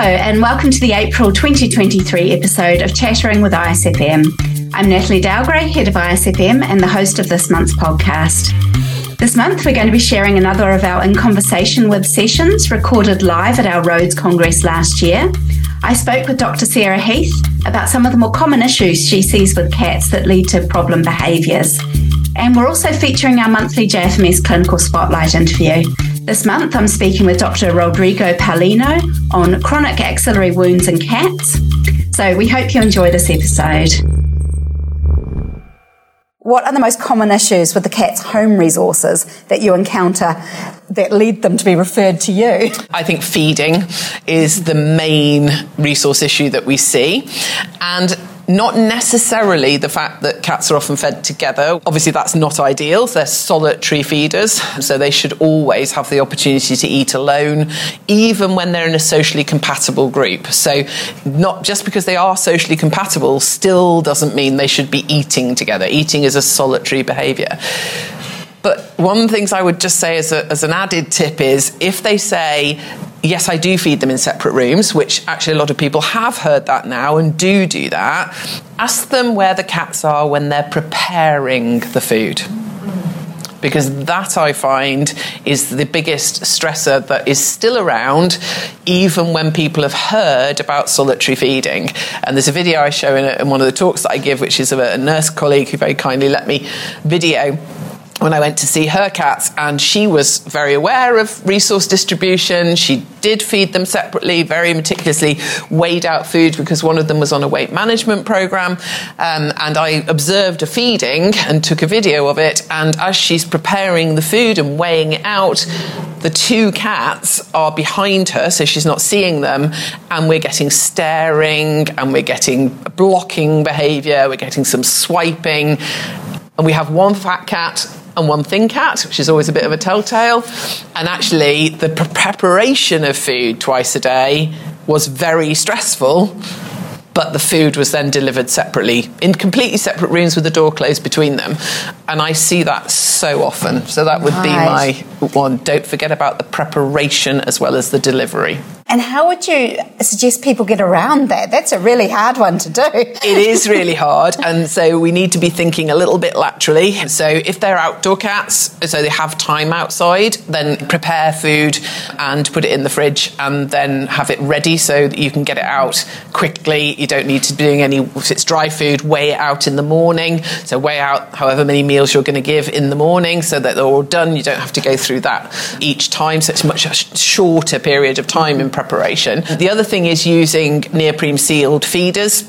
and welcome to the April 2023 episode of Chattering with ISFM. I'm Nathalie Dowgray, head of ISFM and the host of this month's podcast. This month, we're going to be sharing another of our In Conversation with sessions recorded live at our Rhodes Congress last year. I spoke with Dr. Sarah Heath about some of the more common issues she sees with cats that lead to problem behaviours. And we're also featuring our monthly JFMS Clinical Spotlight interview. This month, I'm speaking with Dr. Rodrigo Paulino on chronic axillary wounds in cats. So we hope you enjoy this episode. What are the most common issues with the cat's home resources that you encounter that lead them to be referred to you? I think feeding is the main resource issue that we see. And not necessarily the fact that cats are often fed together. Obviously, that's not ideal. They're solitary feeders, so they should always have the opportunity to eat alone, even when they're in a socially compatible group. So, not just because they are socially compatible, still doesn't mean they should be eating together. Eating is a solitary behaviour. But one of the things I would just say as, a, as an added tip is if they say, yes, I do feed them in separate rooms, which actually a lot of people have heard that now and do do that. Ask them where the cats are when they're preparing the food. Because that I find is the biggest stressor that is still around, even when people have heard about solitary feeding. And there's a video I show in, in one of the talks that I give, which is of a nurse colleague who very kindly let me video when I went to see her cats, and she was very aware of resource distribution. She did feed them separately, very meticulously weighed out food because one of them was on a weight management program. Um, and I observed a feeding and took a video of it. And as she's preparing the food and weighing it out, the two cats are behind her, so she's not seeing them, and we're getting staring and we're getting blocking behavior, we're getting some swiping. And we have one fat cat and one thin cat, which is always a bit of a telltale. And actually, the preparation of food twice a day was very stressful but the food was then delivered separately in completely separate rooms with the door closed between them. And I see that so often. So that would right. be my one. Don't forget about the preparation as well as the delivery. And how would you suggest people get around that? That's a really hard one to do. it is really hard. And so we need to be thinking a little bit laterally. So if they're outdoor cats, so they have time outside, then prepare food and put it in the fridge and then have it ready so that you can get it out quickly. You don't need to be doing any, if it's dry food, weigh it out in the morning. So weigh out however many meals you're going to give in the morning so that they're all done. You don't have to go through that each time. So it's much a shorter period of time in preparation. The other thing is using neoprene sealed feeders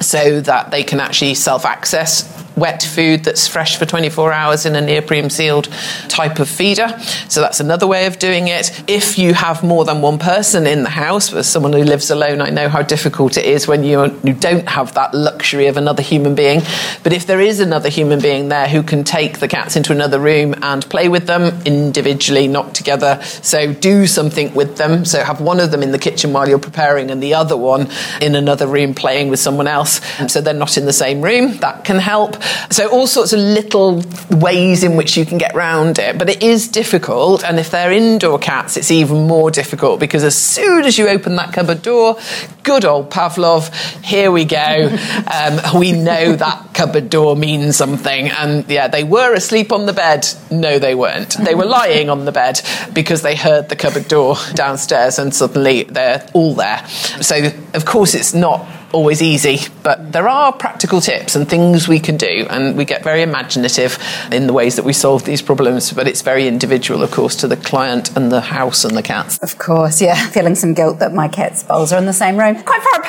so that they can actually self access wet food that's fresh for 24 hours in a neoprene sealed type of feeder. So that's another way of doing it. If you have more than one person in the house, as someone who lives alone, I know how difficult it is when you, you don't have that luxury of another human being. But if there is another human being there who can take the cats into another room and play with them individually, not together, so do something with them. So have one of them in the kitchen while you're preparing and the other one in another room playing with someone else. So they're not in the same room. That can help. So all sorts of little ways in which you can get around it, but it is difficult. And if they're indoor cats, it's even more difficult because as soon as you open that cupboard door, good old Pavlov, here we go. Um, we know that cupboard door means something. And yeah, they were asleep on the bed. No, they weren't. They were lying on the bed because they heard the cupboard door downstairs and suddenly they're all there. So, of course, it's not always easy, but there are practical tips and things we can do, and we get very imaginative in the ways that we solve these problems. But it's very individual, of course, to the client and the house and the cats. Of course, yeah. Feeling some guilt that my cat's bowls are in the same room, quite far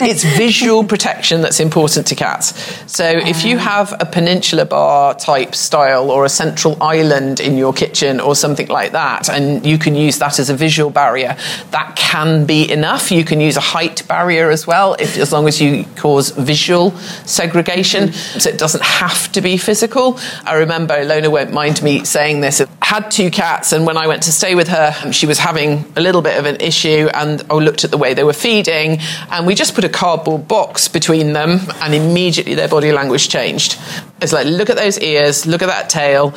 it's visual protection that's important to cats. So if you ah. have a peninsula bar type style or a central island in your kitchen or something like that, and you can use that as a visual barrier, that can be enough. You can use a height barrier as well if as long as you cause visual segregation. So it doesn't have to be physical. I remember Ilona won't mind me saying this. Had two cats, and when I went to stay with her, um, she was having a little bit of an issue, and I looked at the way they were feeding, and we just put a cardboard box between them, and immediately their body language changed. It's like, look at those ears, look at that tail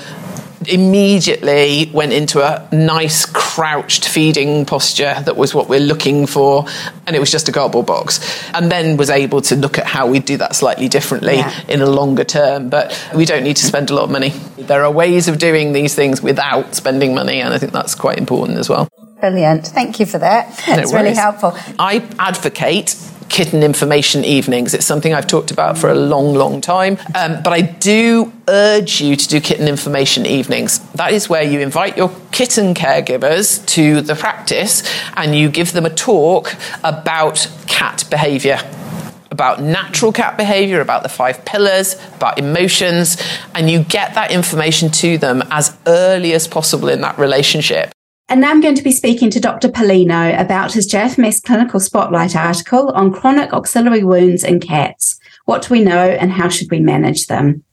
immediately went into a nice crouched feeding posture that was what we're looking for. And it was just a cardboard box. And then was able to look at how we do that slightly differently yeah. in a longer term. But we don't need to spend a lot of money. There are ways of doing these things without spending money. And I think that's quite important as well. Brilliant. Thank you for that. That's no really helpful. I advocate kitten information evenings. It's something I've talked about for a long, long time. Um, but I do urge you to do kitten information evenings. That is where you invite your kitten caregivers to the practice and you give them a talk about cat behaviour about natural cat behavior, about the five pillars, about emotions, and you get that information to them as early as possible in that relationship. And now I'm going to be speaking to Dr. Paulino about his JFMS Clinical Spotlight article on chronic axillary wounds in cats. What do we know and how should we manage them?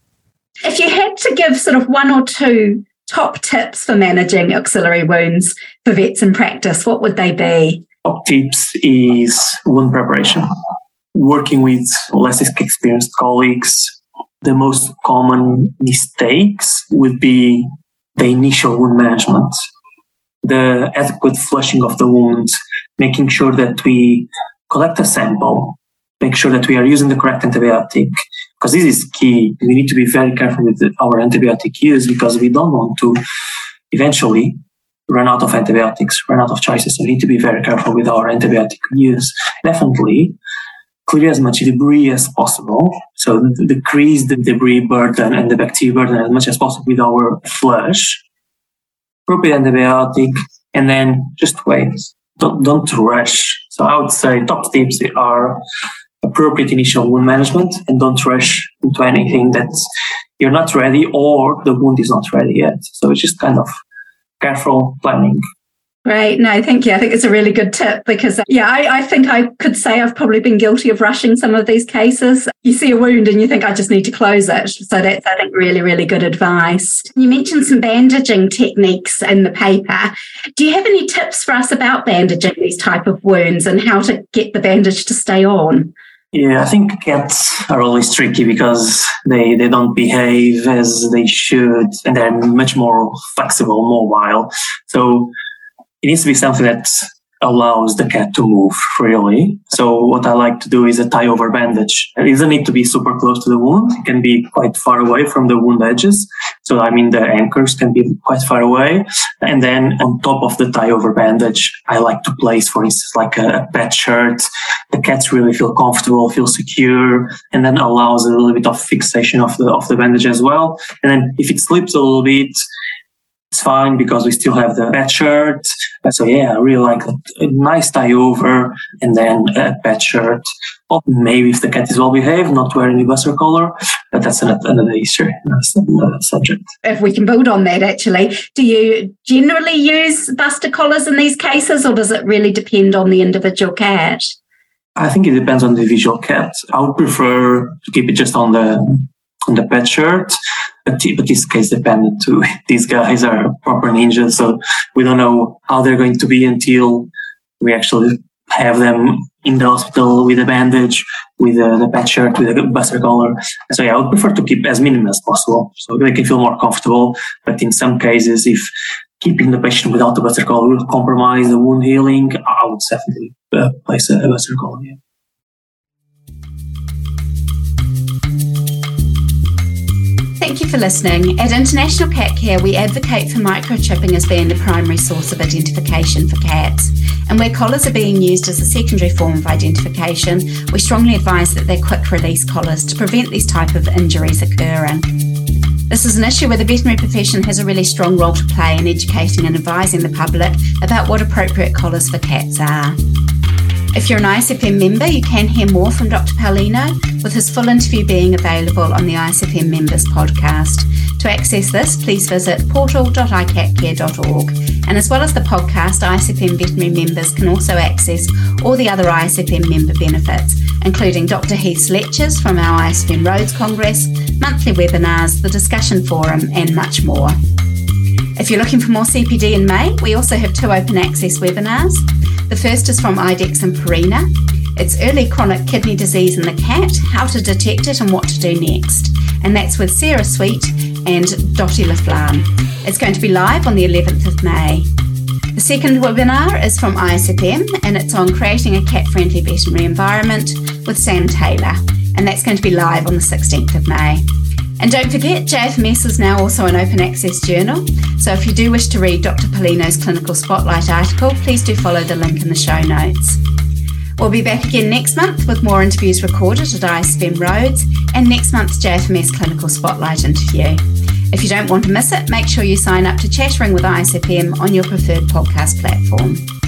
If you had to give sort of one or two top tips for managing axillary wounds for vets in practice, what would they be? Top tips is wound preparation. Working with less experienced colleagues, the most common mistakes would be the initial wound management the adequate flushing of the wounds, making sure that we collect a sample, make sure that we are using the correct antibiotic, because this is key. We need to be very careful with our antibiotic use because we don't want to eventually run out of antibiotics, run out of choices. So we need to be very careful with our antibiotic use. Definitely clear as much debris as possible. So decrease the debris burden and the bacteria burden as much as possible with our flush appropriate antibiotic, and then just wait. Don't, don't rush. So I would say top tips are appropriate initial wound management and don't rush into anything that you're not ready or the wound is not ready yet. So it's just kind of careful planning. Right. No, thank you. I think it's a really good tip because, uh, yeah, I, I, think I could say I've probably been guilty of rushing some of these cases. You see a wound and you think, I just need to close it. So that's, I think, really, really good advice. You mentioned some bandaging techniques in the paper. Do you have any tips for us about bandaging these type of wounds and how to get the bandage to stay on? Yeah, I think cats are always tricky because they, they don't behave as they should and they're much more flexible, mobile. So it needs to be something that allows the cat to move freely. So what I like to do is a tie over bandage. It doesn't need to be super close to the wound. It can be quite far away from the wound edges. So I mean the anchors can be quite far away. And then on top of the tie over bandage, I like to place, for instance, like a, pet shirt. The cats really feel comfortable, feel secure, and then allows a little bit of fixation of the of the bandage as well. And then if it slips a little bit, it's fine because we still have the pet shirt. So yeah, I really like a, nice tie over and then a pet shirt. Or maybe if the cat is well behaved, not wearing the buster collar, but that's another, another issue, another subject. If we can build on that, actually, do you generally use buster collars in these cases, or does it really depend on the individual cat? I think it depends on the individual cat. I would prefer to keep it just on the on the pet shirt but, but this case dependent too. These guys are proper ninjas, so we don't know how they're going to be until we actually have them in the hospital with a bandage, with a, the pet shirt, with a buster collar. So yeah, I would prefer to keep as minimal as possible so they can feel more comfortable. But in some cases, if keeping the patient without the buster collar will compromise the wound healing, I would definitely uh, place a, a buster collar. Yeah. Thank you for listening. At International Cat Care, we advocate for microchipping as being the primary source of identification for cats. And where collars are being used as a secondary form of identification, we strongly advise that they're quick release collars to prevent these type of injuries occurring. This is an issue where the veterinary profession has a really strong role to play in educating and advising the public about what appropriate collars for cats are. If you're an ISFM member, you can hear more from Dr. Paulino, with his full interview being available on the ISFM Members podcast. To access this, please visit portal.icatcare.org. And as well as the podcast, ISFM veterinary members can also access all the other ISFM member benefits, including Dr. Heath's lectures from our ISFM Rhodes Congress, monthly webinars, the discussion forum, and much more. If you're looking for more CPD in May, we also have two open access webinars. The first is from IDEXX and Purina. It's early chronic kidney disease in the cat, how to detect it and what to do next. And that's with Sarah Sweet and Dottie Laflamme. It's going to be live on the 11th of May. The second webinar is from ISFM and it's on creating a cat friendly veterinary environment with Sam Taylor, and that's going to be live on the 16th of May. And don't forget, JFMS is now also an open access journal. So if you do wish to read Dr. Paulino's clinical spotlight article, please do follow the link in the show notes. We'll be back again next month with more interviews recorded at ISFM Rhodes and next month's JFMS Clinical Spotlight interview. If you don't want to miss it, make sure you sign up to Chattering with ISFM on your preferred podcast platform.